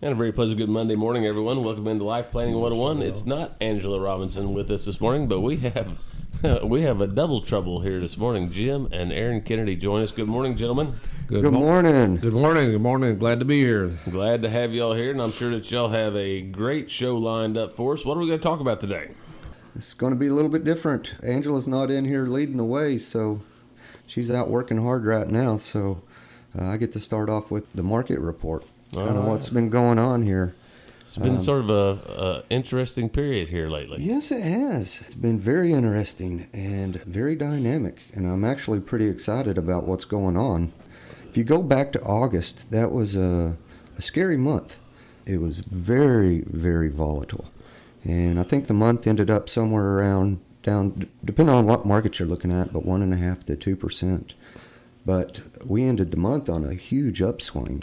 And a very pleasant good Monday morning, everyone. Welcome into Life Planning 101. It's not Angela Robinson with us this morning, but we have we have a double trouble here this morning. Jim and Aaron Kennedy join us. Good morning, gentlemen. Good, Good morning. Good morning. Good morning. Glad to be here. Glad to have y'all here, and I'm sure that y'all have a great show lined up for us. What are we going to talk about today? It's going to be a little bit different. Angela's not in here leading the way, so she's out working hard right now. So uh, I get to start off with the market report, kind of right. what's been going on here. It's been um, sort of a, a, interesting period here lately. Yes, it has. It's been very interesting and very dynamic, and I'm actually pretty excited about what's going on. If you go back to August, that was a, a scary month. It was very, very volatile, and I think the month ended up somewhere around down, depending on what market you're looking at, but one and a half to two percent. But we ended the month on a huge upswing.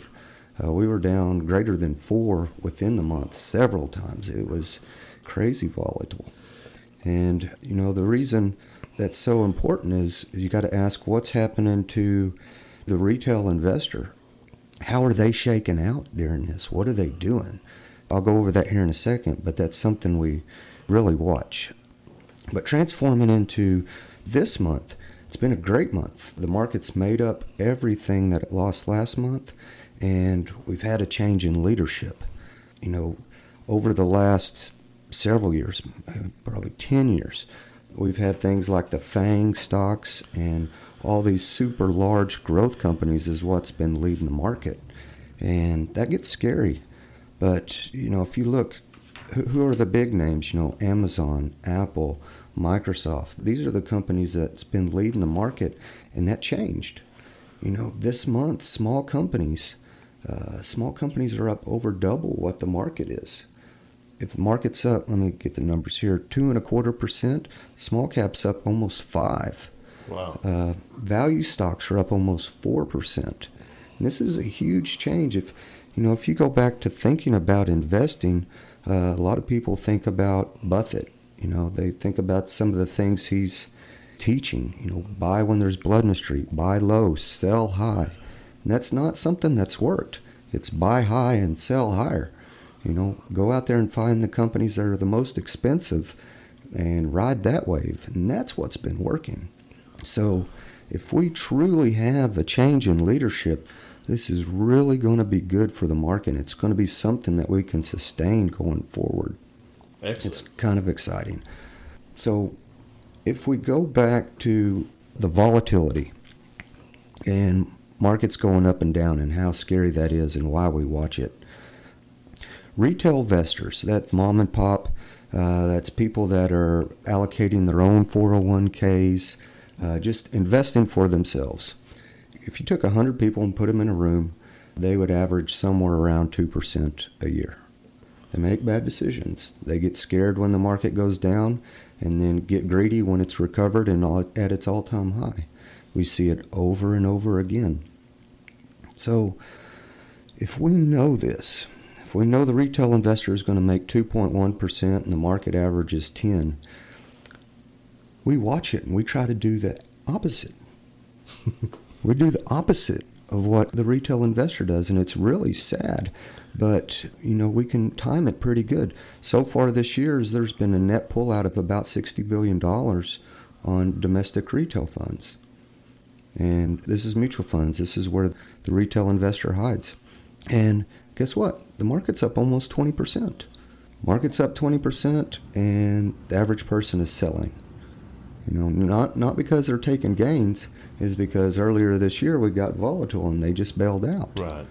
Uh, we were down greater than four within the month several times. It was crazy volatile. And, you know, the reason that's so important is you got to ask what's happening to the retail investor. How are they shaking out during this? What are they doing? I'll go over that here in a second, but that's something we really watch. But transforming into this month, it's been a great month. The market's made up everything that it lost last month, and we've had a change in leadership. You know, over the last several years, uh, probably 10 years, we've had things like the FANG stocks and all these super large growth companies is what's been leading the market. And that gets scary. But, you know, if you look, who are the big names? You know, Amazon, Apple, Microsoft. These are the companies that's been leading the market, and that changed. You know, this month, small companies uh, small companies are up over double what the market is. If the market's up, let me get the numbers here, two and a quarter percent. Small caps up almost five. Wow. Uh, value stocks are up almost four percent. This is a huge change. If you know, if you go back to thinking about investing, uh, a lot of people think about Buffett. You know, they think about some of the things he's teaching. You know, buy when there's blood in the street, buy low, sell high. And that's not something that's worked. It's buy high and sell higher. You know, go out there and find the companies that are the most expensive and ride that wave. And that's what's been working. So, if we truly have a change in leadership, this is really going to be good for the market. It's going to be something that we can sustain going forward. Excellent. It's kind of exciting. So, if we go back to the volatility and markets going up and down and how scary that is and why we watch it. Retail investors, that's mom and pop, uh, that's people that are allocating their own 401ks, uh, just investing for themselves. If you took 100 people and put them in a room, they would average somewhere around 2% a year. They make bad decisions. They get scared when the market goes down and then get greedy when it's recovered and all, at its all time high. We see it over and over again. So, if we know this, if we know the retail investor is going to make 2.1% and the market average is 10, we watch it and we try to do the opposite. we do the opposite of what the retail investor does, and it's really sad. But you know we can time it pretty good. So far this year, there's been a net pullout of about 60 billion dollars on domestic retail funds. And this is mutual funds. This is where the retail investor hides. And guess what? The market's up almost 20%. Market's up 20%, and the average person is selling. You know, not not because they're taking gains, is because earlier this year we got volatile and they just bailed out. Right.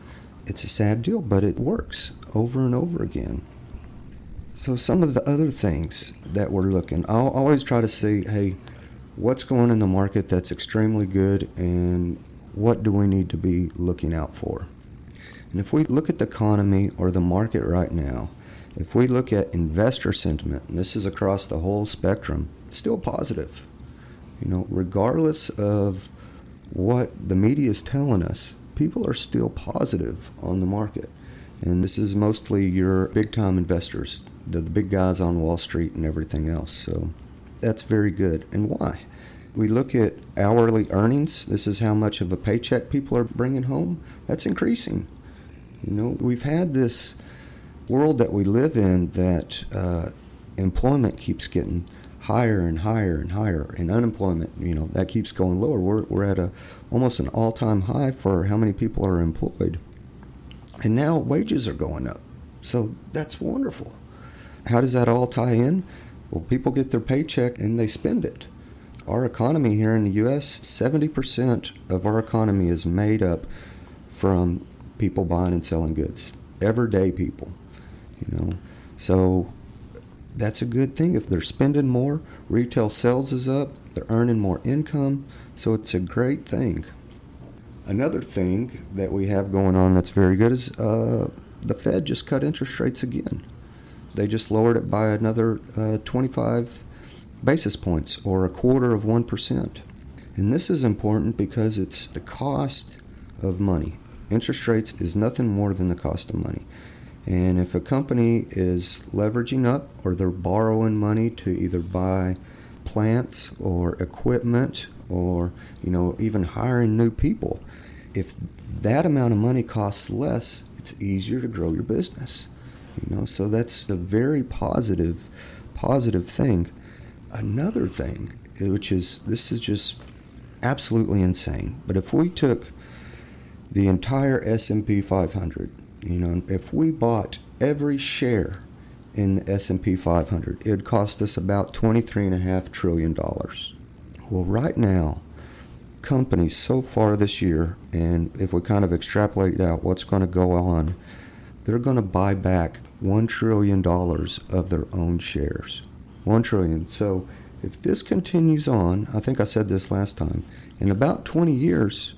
It's a sad deal, but it works over and over again. So some of the other things that we're looking, I'll always try to see, hey, what's going in the market that's extremely good and what do we need to be looking out for. And if we look at the economy or the market right now, if we look at investor sentiment, and this is across the whole spectrum, still positive. You know, regardless of what the media is telling us, people are still positive on the market. And this is mostly your big time investors, the, the big guys on Wall Street and everything else. So that's very good. And why? We look at hourly earnings. This is how much of a paycheck people are bringing home. That's increasing. You know, we've had this world that we live in that uh, employment keeps getting higher and higher and higher, and unemployment, you know, that keeps going lower. We're, we're at a almost an all-time high for how many people are employed, and now wages are going up. So that's wonderful. How does that all tie in? Well, people get their paycheck and they spend it. Our economy here in the U.S., 70% of our economy is made up from people buying and selling goods, everyday people. You know, so that's a good thing. If they're spending more, retail sales is up, they're earning more income, so it's a great thing. Another thing that we have going on that's very good is uh, the Fed just cut interest rates again. They just lowered it by another uh, 25 basis points or a quarter of 1%. And this is important because it's the cost of money. Interest rates is nothing more than the cost of money. And if a company is leveraging up or they're borrowing money to either buy plants or equipment or you know even hiring new people, if that amount of money costs less, it's easier to grow your business. You know, so that's a very positive positive thing. Another thing, which is this is just absolutely insane, but if we took the entire S&P 500 you know, if we bought every share in the S&P 500, it'd cost us about 23.5 trillion dollars. Well, right now, companies so far this year, and if we kind of extrapolate out what's going to go on, they're going to buy back one trillion dollars of their own shares. 1 trillion. So, if this continues on, I think I said this last time, in about 20 years,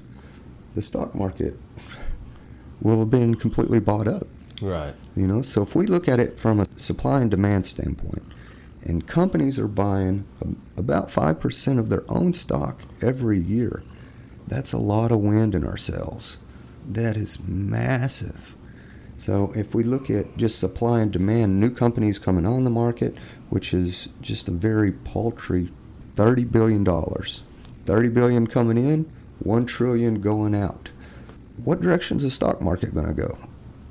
the stock market will have been completely bought up. Right. You know, so if we look at it from a supply and demand standpoint, and companies are buying about 5% of their own stock every year, that's a lot of wind in ourselves. That is massive. So if we look at just supply and demand, new companies coming on the market, which is just a very paltry $30 billion. 30 billion coming in, 1 trillion going out what direction's the stock market going to go?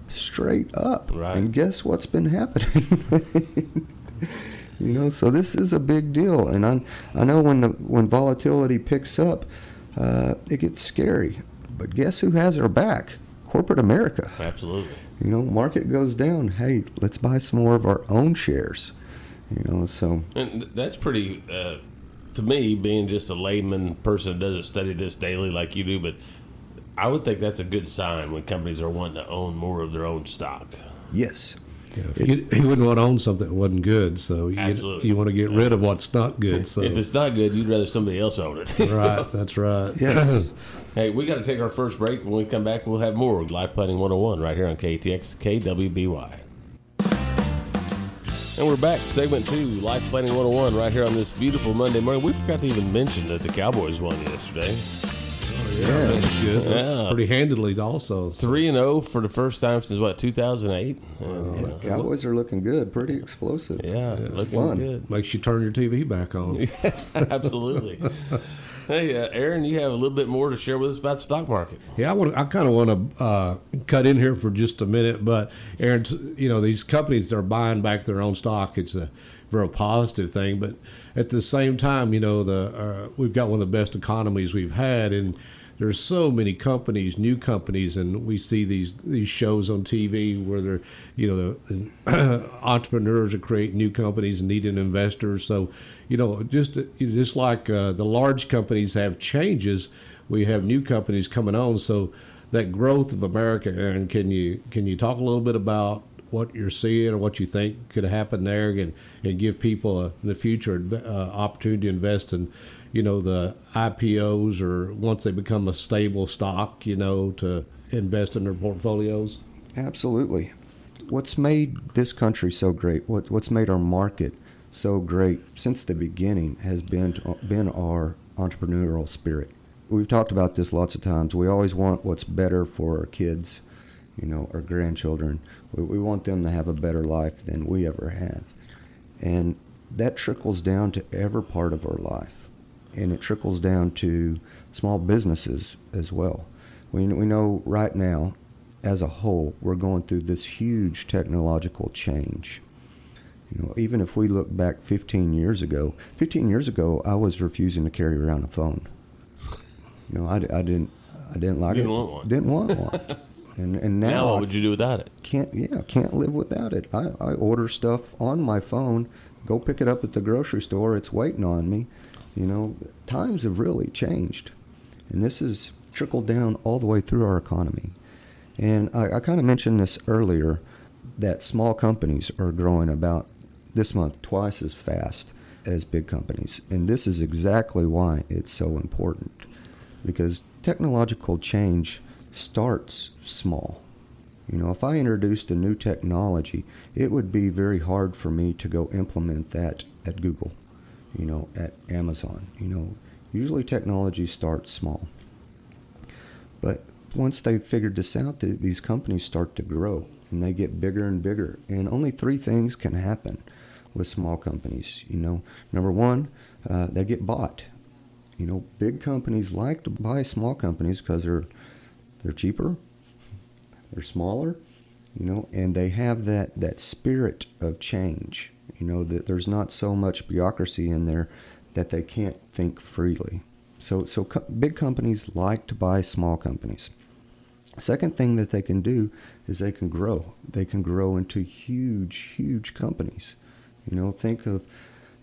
Straight up. Right. And guess what's been happening? you know, so this is a big deal, and I I know when the when volatility picks up, uh, it gets scary. But guess who has our back? Corporate America. Absolutely. You know, market goes down. Hey, let's buy some more of our own shares. You know, so and that's pretty. Uh, to me, being just a layman person that doesn't study this daily like you do, but I would think that's a good sign when companies are wanting to own more of their own stock. Yes. Yeah, you, you, wouldn't want to own something that wasn't good, so you, you want to get rid of what's not good. So if it's not good, you'd rather somebody else own it. right, that's right. Yeah. hey, we got to take our first break. When we come back, we'll have more Life Planning 101 right here on KTX KWBY. And we're back, segment two, Life Planning 101, right here on this beautiful Monday morning. We forgot to even mention that the Cowboys won yesterday. Yeah, that's good. Yeah. Pretty handily, also. So. Three and zero for the first time since what 2008. And, Yeah, uh, Cowboys are looking good, pretty explosive. yeah, it's looking fun. good. Makes you turn your TV back on. Absolutely. hey, uh, Aaron, you have a little bit more to share with us about the stock market. Yeah, I want. I kind of want to uh, cut in here for just a minute, but Aaron, you know, these companies that are buying back their own stock. It's a very positive thing, but at the same time, you know, the uh, we've got one of the best economies we've had, and there's so many companies, new companies, and we see these these shows on TV where they're, you know, the, the entrepreneurs are creating new companies and needing investors. So, you know, just just like uh, the large companies have changes, we have new companies coming on. So that growth of America, Aaron, can you can you talk a little bit about what you're seeing or what you think could happen there, and and give people a, in the future uh, opportunity to invest in you know the IPOs or once they become a stable stock, you know, to invest in their portfolios? Absolutely. What's made this country so great, what, what's made our market so great since the beginning has been, been our entrepreneurial spirit. We've talked about this lots of times. We always want what's better for our kids, you know, our grandchildren. We, we want them to have a better life than we ever have. And that trickles down to every part of our life. And it trickles down to small businesses as well. We, we know right now as a whole, we're going through this huge technological change. You know, even if we look back 15 years ago, 15 years ago, I was refusing to carry around a phone. You know, I, I didn't, I didn't like Didn't it. want one. Didn't want one. and and now, Now, what would you do without it? can't, yeah, can't live without it. I, I order stuff on my phone, go pick it up at the grocery store. It's waiting on me. You know, times have really changed, and this has trickled down all the way through our economy. And I, I kind of mentioned this earlier that small companies are growing about this month twice as fast as big companies. And this is exactly why it's so important because technological change starts small. You know, if I introduced a new technology, it would be very hard for me to go implement that at Google, you know, at Amazon. You know, usually technology starts small. But once they've figured this out, th- these companies start to grow and they get bigger and bigger. And only three things can happen with small companies. You know, number one, uh, they get bought. You know, big companies like to buy small companies because they're they're cheaper, they're smaller, you know, and they have that that spirit of change. You know that there's not so much bureaucracy in there that they can't think freely. So so co- big companies like to buy small companies. Second thing that they can do is they can grow. They can grow into huge, huge companies. You know, think of,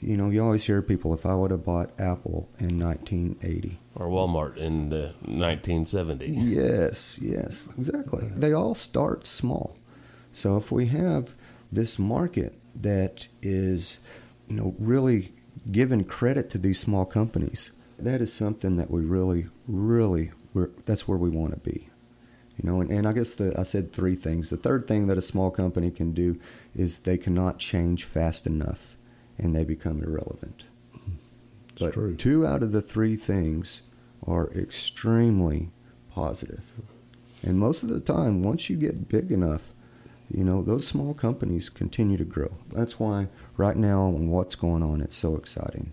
you know, you always hear people, if I would have bought Apple in 1980. Or Walmart in the 1970? Yes, yes, exactly. They all start small. So if we have this market that is, you know, really giving credit to these small companies, that is something that we really, really, we're, that's where we want to be. You know, and, and I guess the, I said three things. The third thing that a small company can do is they cannot change fast enough and they become irrelevant. It's but true. two out of the three things are extremely positive. And most of the time, once you get big enough, you know, those small companies continue to grow. That's why right now, and what's going on, it's so exciting.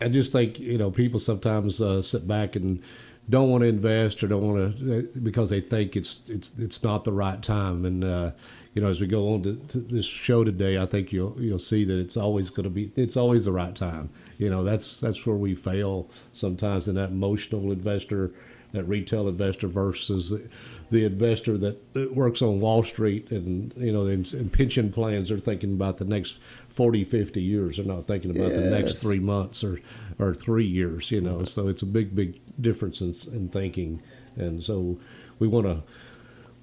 I just think you know people sometimes uh, sit back and don't want to invest or don't want to because they think it's it's it's not the right time. And uh, you know, as we go on to, to this show today, I think you'll you'll see that it's always going to be it's always the right time. You know, that's that's where we fail sometimes in that emotional investor, that retail investor versus the, the investor that, works on Wall Street and you know in, in pension plans. They're thinking about the next 40, 50 years. They're not thinking about the next three months or or three years. You know, so it's a big big difference in, in thinking, and so we want to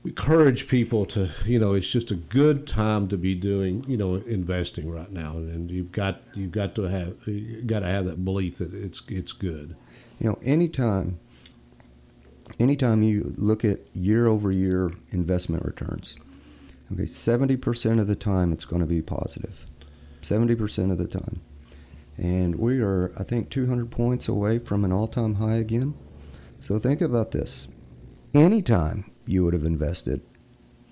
encourage people to you know it's just a good time to be doing you know investing right now and you've got you've got to have got to have that belief that it's it's good You know, anytime, anytime you look at year over year investment returns, okay, 70% of the time it's going to be positive. 70% of the time. And we are, I think, 200 points away from an all time high again. So think about this. Anytime you would have invested,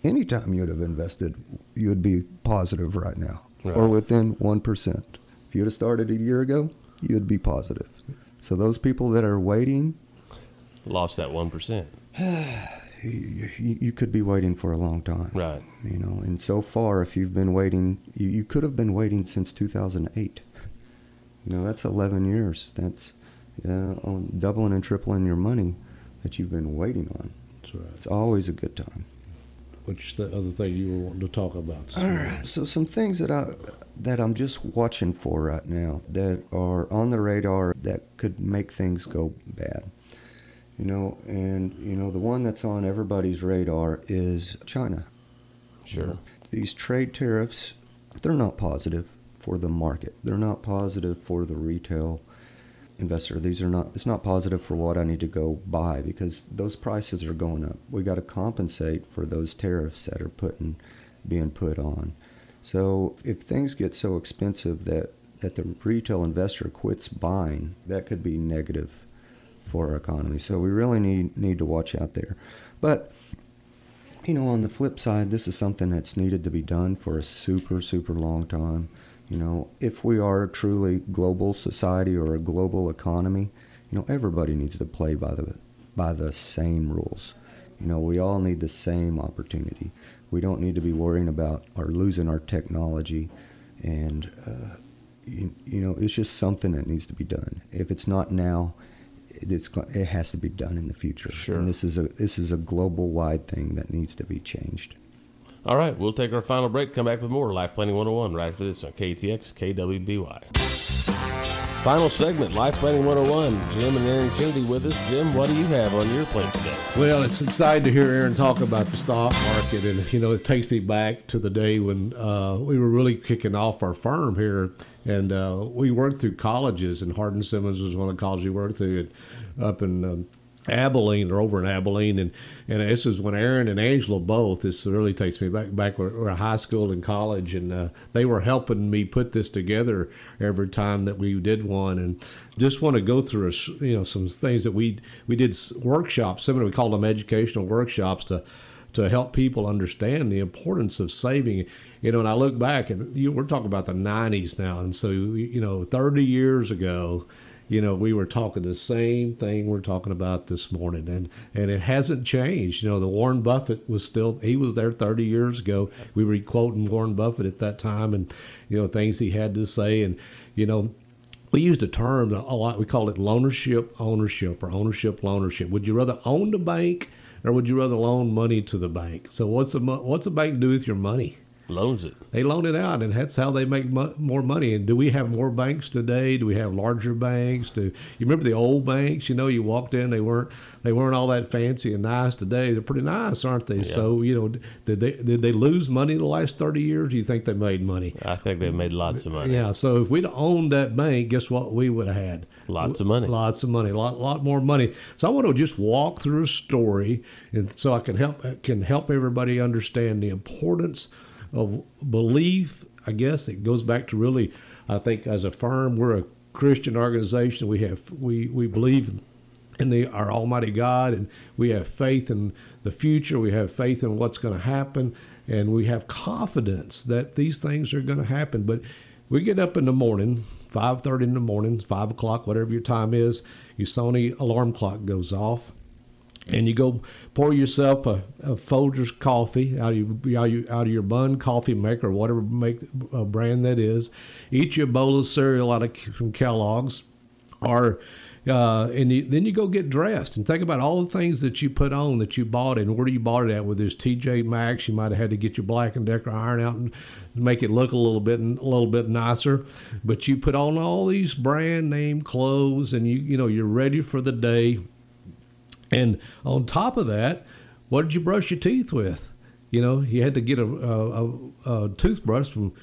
anytime you would have invested, you would be positive right now or within 1%. If you would have started a year ago, you would be positive. So those people that are waiting, Lost that 1%. you, you you could be waiting for a long time. Right. You know, and so far, if you've been waiting, you, you could have been waiting since 2008. You know, that's 11 years. That's uh, on doubling and tripling your money that you've been waiting on. that's right It's always a good time. which the other thing you were wanting to talk about All right. So some things that I that I'm just watching for right now that are on the radar that could make things go bad. You know, and you know the one that's on everybody's radar is China. Sure. These trade tariffs, they're not positive for the market. They're not positive for the retail investor. These are not. It's not positive for what I need to go buy because those prices are going up. We got to compensate for those tariffs that are putting being put on. So if things get so expensive that that the retail investor quits buying, that could be negative for our economy. So we really need need to watch out there. But you know, on the flip side, this is something that's needed to be done for a super super long time. You know, if we are a truly global society or a global economy, you know, everybody needs to play by the by the same rules. You know, we all need the same opportunity. We don't need to be worrying about or losing our technology, and uh, you, you know, it's just something that needs to be done. If it's not now, it's it has to be done in the future. Sure. And this is a this is a global wide thing that needs to be changed. All right, we'll take our final break. Come back with more Life Planning 101 right after this on KTX KWBY. Final segment, Life Planning 101. Jim and Aaron Kennedy with us. Jim, what do you have on your plate today? Well, it's exciting to hear Aaron talk about the stock market, and you know, it takes me back to the day when uh, we were really kicking off our firm here, and uh, we worked through colleges, and Hardin Simmons was one of the colleges we worked through, up in um, Abilene or over in Abilene, and and this is when Aaron and Angela both. This really takes me back back when high school and college, and uh, they were helping me put this together every time that we did one, and just want to go through a, you know some things that we we did workshops. Similar, we called them educational workshops to to help people understand the importance of saving. You know, and I look back, and you, we're talking about the '90s now, and so you know, 30 years ago you know, we were talking the same thing we're talking about this morning, and and it hasn't changed. You know, the Warren Buffett was still he was there 30 years ago. We were quoting Warren Buffett at that time, and you know things he had to say, and you know. We used a term a lot. We called it loanership ownership or ownership loanership. Would you rather own the bank or would you rather loan money to the bank? So what's a what's a bank do with your money? Loans it. They loan it out, and that's how they make mo- more money. And do we have more banks today? Do we have larger banks? Do you remember the old banks? You know, you walked in, they weren't they weren't all that fancy and nice. Today, they're pretty nice, aren't they? Yeah. So you know, did they did they lose money in the last thirty years? Do you think they made money? I think they made lots of money. Yeah. So if we'd owned that bank, guess what we would have had? Lots of money. Lots of money. A lot, lot more money. So I want to just walk through a story, and so I can help can help everybody understand the importance of belief. I guess it goes back to really, I think as a firm, we're a Christian organization. We have we we believe in the our Almighty God, and we have faith in the future. We have faith in what's going to happen, and we have confidence that these things are going to happen. But we get up in the morning, five thirty in the morning, five o'clock, whatever your time is. Your Sony alarm clock goes off, and you go pour yourself a, a Folgers coffee out of your, out of your Bunn coffee maker whatever make uh, brand that is. Eat your bowl of cereal out of from Kellogg's, or uh, and you, then you go get dressed and think about all the things that you put on that you bought and where you bought it at. With this TJ Maxx, you might have had to get your Black and Decker iron out and make it look a little bit a little bit nicer. But you put on all these brand name clothes and you you know you're ready for the day and on top of that, what did you brush your teeth with? You know, you had to get a, a, a toothbrush from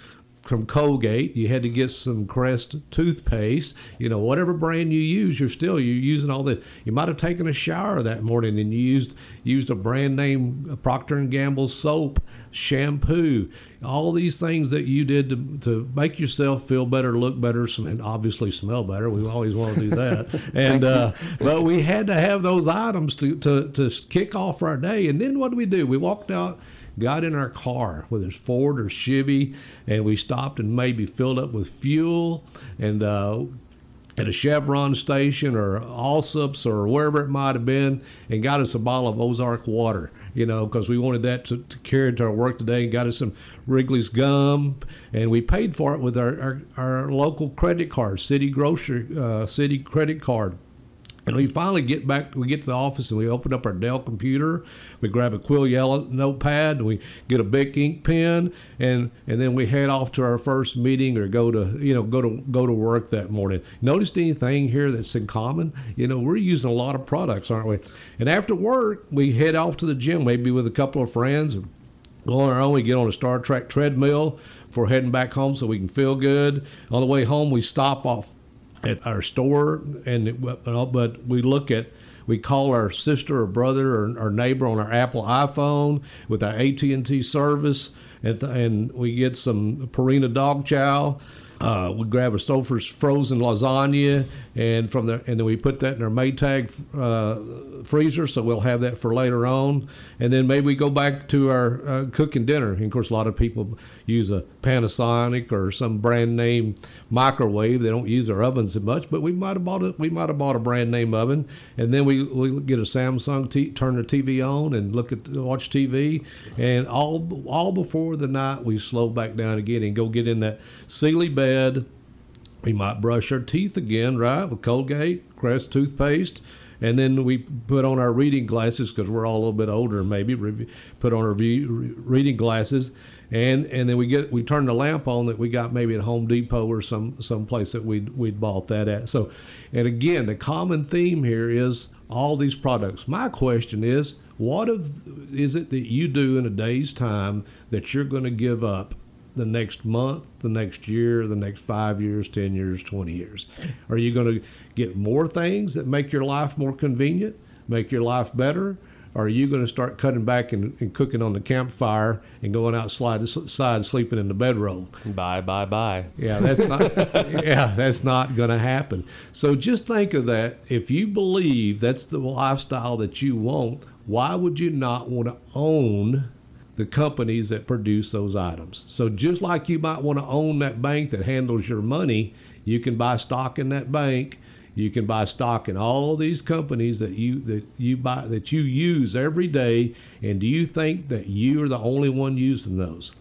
from Colgate. You had to get some Crest toothpaste. You know, whatever brand you use, you're still you're using all this. You might have taken a shower that morning and you used used a brand name Procter and Gamble soap, shampoo, all these things that you did to, to make yourself feel better, look better, and obviously smell better. We always want to do that. and uh, but we had to have those items to, to to kick off our day. And then what do we do? We walked out got in our car, whether it's Ford or Chevy, and we stopped and maybe filled up with fuel and uh, at a Chevron station or Allsup's or wherever it might have been, and got us a bottle of Ozarka water, you know, because we wanted that to, to, carry to our work today, and got us some Wrigley's gum, and we paid for it with our, our, our local credit card, City Grocery, uh, City credit card. And we finally get back, we get to the office and we open up our Dell computer. We grab a quill yellow notepad and we get a big ink pen and and then we head off to our first meeting or go to you know go to go to work that morning. Noticed anything here that's in common? You know, we're using a lot of products, aren't we? And after work, we head off to the gym, maybe with a couple of friends. Go on our own, we get on a Star Trac treadmill before heading back home so we can feel good. On the way home, we stop off at our store, and but we look at we call our sister or brother or, or neighbor on our Apple iPhone with our AT and T service, and, and we get some Purina dog chow. Uh, we grab a Stouffer's frozen lasagna, and from there, and then we put that in our Maytag uh, freezer, so we'll have that for later on. And then maybe we go back to our uh, cooking dinner. And of course, a lot of people use a Panasonic or some brand name microwave. They don't use their ovens as much, but we might have bought a we might have bought a brand name oven, and then we we get a Samsung t- turn the TV on and look at watch TV, and all all before the night we slow back down again and go get in that Sealy bed. We might brush our teeth again, right, with Colgate, Crest toothpaste and then we put on our reading glasses because we're all a little bit older maybe put on our reading glasses and and then we get we turn the lamp on that we got maybe at Home Depot or some some place that we'd we'd bought that at. So, and again, the common theme here is all these products. My question is, what of, is it that you do in a day's time that you're going to give up the next month, the next year, the next five years, 10 years, 20 years? Are you going to get more things that make your life more convenient, make your life better? Or are you going to start cutting back and, and cooking on the campfire and going outside side sleeping in the bedroll? Bye, bye, bye. Yeah, that's not. yeah, that's not going to happen. So just think of that. If you believe that's the lifestyle that you want, why would you not want to own the companies that produce those items? So just like you might want to own that bank that handles your money, you can buy stock in that bank you can buy stock in all these companies that you that you buy that you use every day. And do you think that you are the only one using those?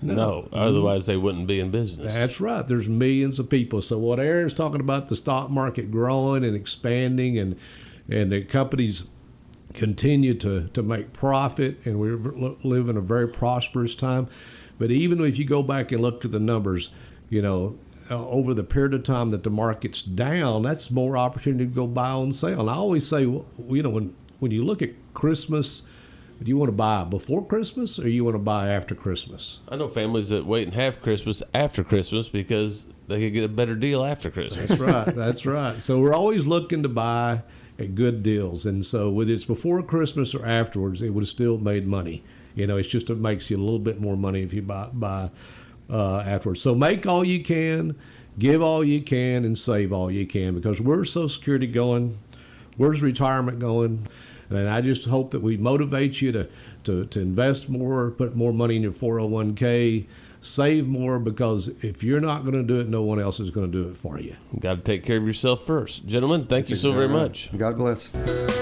No. no. Otherwise, they wouldn't be in business. That's right. There's millions of people. So what Aaron's talking about the stock market growing and expanding, and and the companies continue to to make profit, and we live in a very prosperous time. But even if you go back and look at the numbers, you know, uh, over the period of time that the market's down, that's more opportunity to go buy on sale. And I always say, you know, when when you look at Christmas, do you want to buy before Christmas or you want to buy after Christmas? I know families that wait and have Christmas after Christmas because they could get a better deal after Christmas. That's right. That's right. So we're always looking to buy at good deals, and so whether it's before Christmas or afterwards, it would have still made money. You know, it's just it makes you a little bit more money if you buy buy uh, afterwards. So make all you can, give all you can, and save all you can because where's Social Security going? Where's retirement going? And I just hope that we motivate you to, to, to invest more, put more money in your 401k, save more because if you're not going to do it, no one else is going to do it for you. you got to take care of yourself first. Gentlemen, thank That's you so very much. God bless.